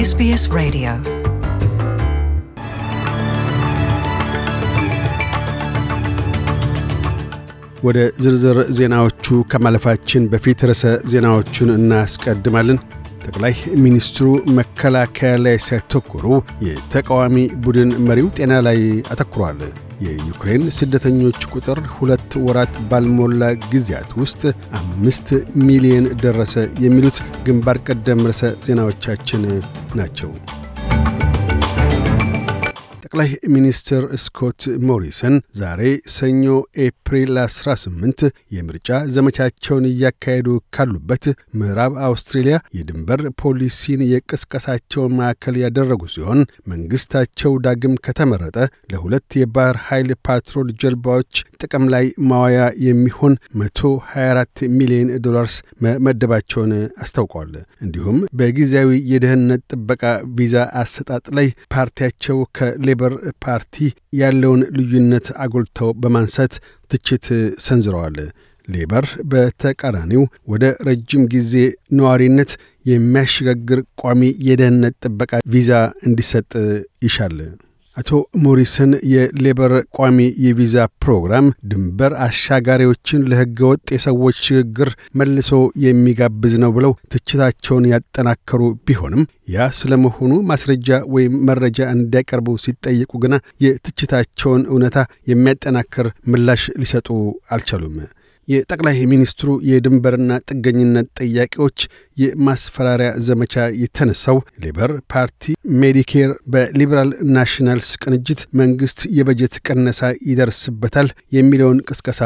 SBS Radio ወደ ዝርዝር ዜናዎቹ ከማለፋችን በፊት ርዕሰ ዜናዎቹን እናስቀድማለን። ጠቅላይ ሚኒስትሩ መከላከያ ላይ ሲያተኩሩ የተቃዋሚ ቡድን መሪው ጤና ላይ አተኩሯል። የዩክሬን ስደተኞች ቁጥር ሁለት ወራት ባልሞላ ጊዜያት ውስጥ አምስት ሚሊዮን ደረሰ። የሚሉት ግንባር ቀደም ርዕሰ ዜናዎቻችን ናቸው። ጠቅላይ ሚኒስትር ስኮት ሞሪሰን ዛሬ ሰኞ ኤፕሪል 18 የምርጫ ዘመቻቸውን እያካሄዱ ካሉበት ምዕራብ አውስትሬልያ የድንበር ፖሊሲን የቅስቀሳቸው ማዕከል ያደረጉ ሲሆን መንግሥታቸው ዳግም ከተመረጠ ለሁለት የባህር ኃይል patrol ጀልባዎች ጥቅም ላይ ማዋያ የሚሆን 124 ሚሊዮን ዶላርስ መመደባቸውን አስታውቀዋል። እንዲሁም በጊዜያዊ የደህንነት ጥበቃ ቪዛ አሰጣጥ ላይ ፓርቲያቸው ከሌ ሌበር ፓርቲ ያለውን ልዩነት አጎልተው በማንሳት ትችት ሰንዝረዋል። ሌበር በተቃራኒው ወደ ረጅም ጊዜ ነዋሪነት የሚያሸጋግር ቋሚ የደህንነት ጥበቃ ቪዛ እንዲሰጥ ይሻል። አቶ ሞሪሰን የሌበር ቋሚ የቪዛ ፕሮግራም ድንበር አሻጋሪዎችን ለሕገ ወጥ የሰዎች ሽግግር መልሶ የሚጋብዝ ነው ብለው ትችታቸውን ያጠናከሩ ቢሆንም ያ ስለመሆኑ ማስረጃ ወይም መረጃ እንዲያቀርቡ ሲጠየቁ ግና የትችታቸውን እውነታ የሚያጠናክር ምላሽ ሊሰጡ አልቻሉም። የጠቅላይ ሚኒስትሩ የድንበርና ጥገኝነት ጥያቄዎች የማስፈራሪያ ዘመቻ የተነሳው ሌበር ፓርቲ ሜዲኬር በሊበራል ናሽናልስ ቅንጅት መንግሥት የበጀት ቅነሳ ይደርስበታል የሚለውን ቅስቀሳ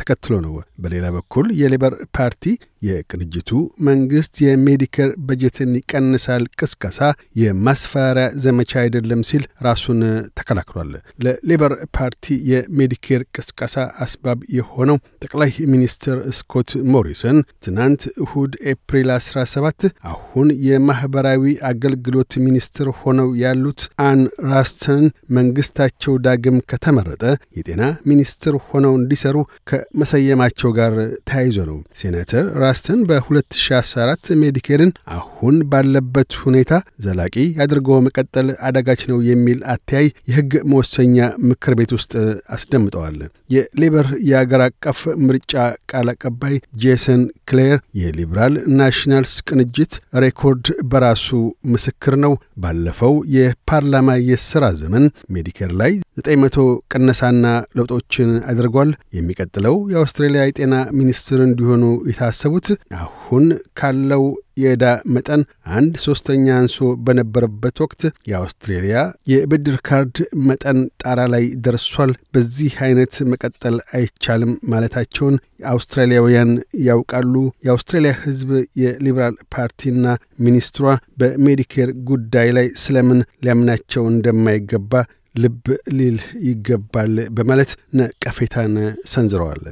ተከትሎ ነው። በሌላ በኩል የሌበር ፓርቲ የቅንጅቱ መንግሥት የሜዲኬር በጀትን ይቀንሳል ቅስቀሳ የማስፈራሪያ ዘመቻ አይደለም ሲል ራሱን ተከላክሏል። ለሌበር ፓርቲ የሜዲኬር ቅስቀሳ አስባብ የሆነው ጠቅላይ ሚኒስትር ስኮት ሞሪሰን ትናንት እሁድ ኤፕሪል 17 አሁን የማኅበራዊ አገልግሎት ሚኒስትር ሆነው ያሉት አን ራስተን መንግሥታቸው ዳግም ከተመረጠ የጤና ሚኒስትር ሆነው እንዲሰሩ ከመሰየማቸው ጋር ተያይዞ ነው። ሴናተር ራስተን በ2014 ሜዲኬርን አሁን ባለበት ሁኔታ ዘላቂ አድርጎ መቀጠል አዳጋች ነው የሚል አተያይ የሕግ መወሰኛ ምክር ቤት ውስጥ አስደምጠዋል። የሌበር የአገር አቀፍ ምርጫ ቃል አቀባይ ጄሰን ክሌር የሊበራል ናሽናልስ ቅንጅት record በራሱ ምስክር ነው። ባለፈው የፓርላማ የሥራ ዘመን ሜዲኬር ላይ 900 ቅነሳና ለውጦችን አድርጓል። የሚቀጥለው የአውስትሬልያ የጤና ሚኒስትር እንዲሆኑ የታሰቡት አሁን ካለው የዕዳ መጠን አንድ ሦስተኛ አንሶ በነበረበት ወቅት የአውስትሬልያ የብድር ካርድ መጠን ጣራ ላይ ደርሷል። በዚህ አይነት መቀጠል አይቻልም ማለታቸውን አውስትራሊያውያን ያውቃሉ። የአውስትሬልያ ሕዝብ የሊበራል ፓርቲና ሚኒስትሯ በሜዲኬር ጉዳይ ላይ ስለምን ሊያምናቸው እንደማይገባ ልብ ሊል ይገባል በማለት ነቀፌታን ሰንዝረዋል።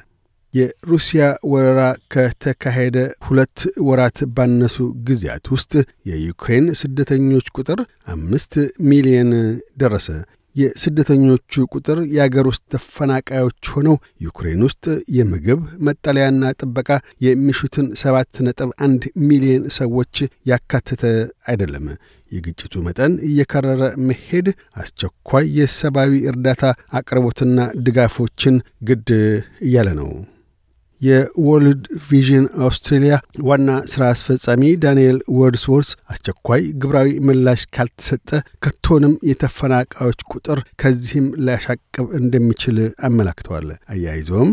የሩሲያ ወረራ ከተካሄደ ሁለት ወራት ባነሱ ጊዜያት ውስጥ የዩክሬን ስደተኞች ቁጥር አምስት ሚሊየን ደረሰ። የስደተኞቹ ቁጥር የአገር ውስጥ ተፈናቃዮች ሆነው ዩክሬን ውስጥ የምግብ መጠለያና ጥበቃ የሚሹትን ሰባት ነጥብ አንድ ሚሊዮን ሰዎች ያካተተ አይደለም። የግጭቱ መጠን እየከረረ መሄድ አስቸኳይ የሰብአዊ እርዳታ አቅርቦትና ድጋፎችን ግድ እያለ ነው። የወርልድ ቪዥን አውስትሬሊያ ዋና ሥራ አስፈጻሚ ዳንኤል ወርድስወርስ አስቸኳይ ግብራዊ ምላሽ ካልተሰጠ ከቶንም የተፈናቃዮች ቁጥር ከዚህም ሊያሻቅብ እንደሚችል አመላክተዋል። አያይዘውም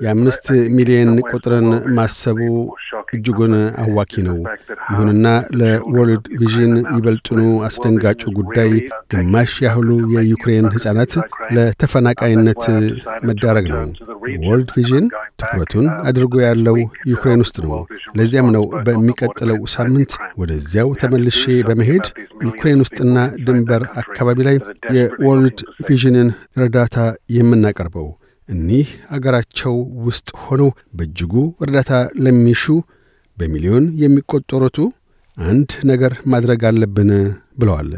የአምስት ሚሊዮን ቁጥርን ማሰቡ እጅጉን አዋኪ ነው። ይሁንና ለወርልድ ቪዥን ይበልጥኑ አስደንጋጩ ጉዳይ ግማሽ ያህሉ የዩክሬን ሕፃናት ለተፈናቃይነት መዳረግ ነው። ወርልድ ቪዥን ትኩረቱን አድርጎ ያለው ዩክሬን ውስጥ ነው። ለዚያም ነው በሚቀጥለው ሳምንት ወደዚያው ተመልሼ በመሄድ ዩክሬን ውስጥና ድንበር አካባቢ ላይ የወርልድ ቪዥንን እርዳታ የምናቀርበው። እኒህ አገራቸው ውስጥ ሆነው በእጅጉ እርዳታ ለሚሹ በሚሊዮን የሚቆጠሩቱ አንድ ነገር ማድረግ አለብን ብለዋል።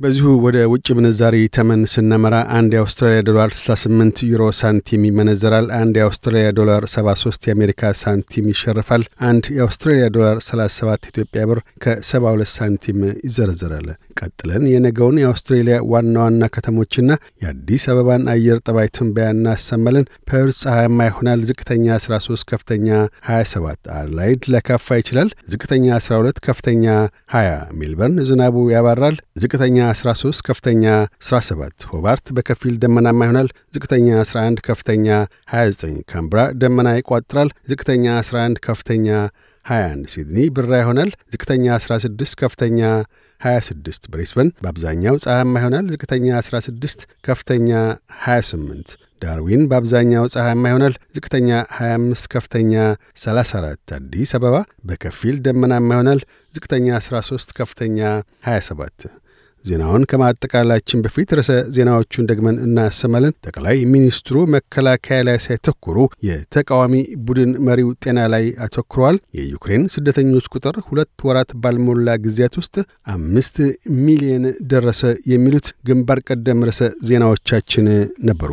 በዚሁ ወደ ውጭ ምንዛሪ ተመን ስነመራ አንድ የአውስትራሊያ ዶላር 68 ዩሮ ሳንቲም ይመነዘራል። አንድ የአውስትራሊያ ዶላር 73 የአሜሪካ ሳንቲም ይሸርፋል። አንድ የአውስትራሊያ ዶላር 37 ኢትዮጵያ ብር ከ72 ሳንቲም ይዘረዘራል። ቀጥለን የነገውን የአውስትሬሊያ ዋና ዋና ከተሞችና የአዲስ አበባን አየር ጠባይ ትንበያ እናሰማለን። ፐርስ ፀሐያማ ይሆናል። ዝቅተኛ 13፣ ከፍተኛ 27። አድላይድ ሊያካፋ ይችላል። ዝቅተኛ 12፣ ከፍተኛ 20። ሜልበርን ዝናቡ ያባራል። ዝቅተኛ 13 ከፍተኛ 17። ሆባርት በከፊል ደመናማ ይሆናል። ዝቅተኛ 11 ከፍተኛ 29። ካንብራ ደመና ይቋጥራል። ዝቅተኛ 11 ከፍተኛ 21። ሲድኒ ብራ ይሆናል። ዝቅተኛ 16 ከፍተኛ 26። ብሬስበን በአብዛኛው ፀሐያማ ይሆናል። ዝቅተኛ 16 ከፍተኛ 28። ዳርዊን በአብዛኛው ፀሐያማ ይሆናል። ዝቅተኛ 25 ከፍተኛ 34። አዲስ አበባ በከፊል ደመናማ ይሆናል። ዝቅተኛ 13 ከፍተኛ 27። ዜናውን ከማጠቃላችን በፊት ርዕሰ ዜናዎቹን ደግመን እናሰማለን። ጠቅላይ ሚኒስትሩ መከላከያ ላይ ሳይተኩሩ የተቃዋሚ ቡድን መሪው ጤና ላይ አተኩረዋል። የዩክሬን ስደተኞች ቁጥር ሁለት ወራት ባልሞላ ጊዜያት ውስጥ አምስት ሚሊየን ደረሰ። የሚሉት ግንባር ቀደም ርዕሰ ዜናዎቻችን ነበሩ።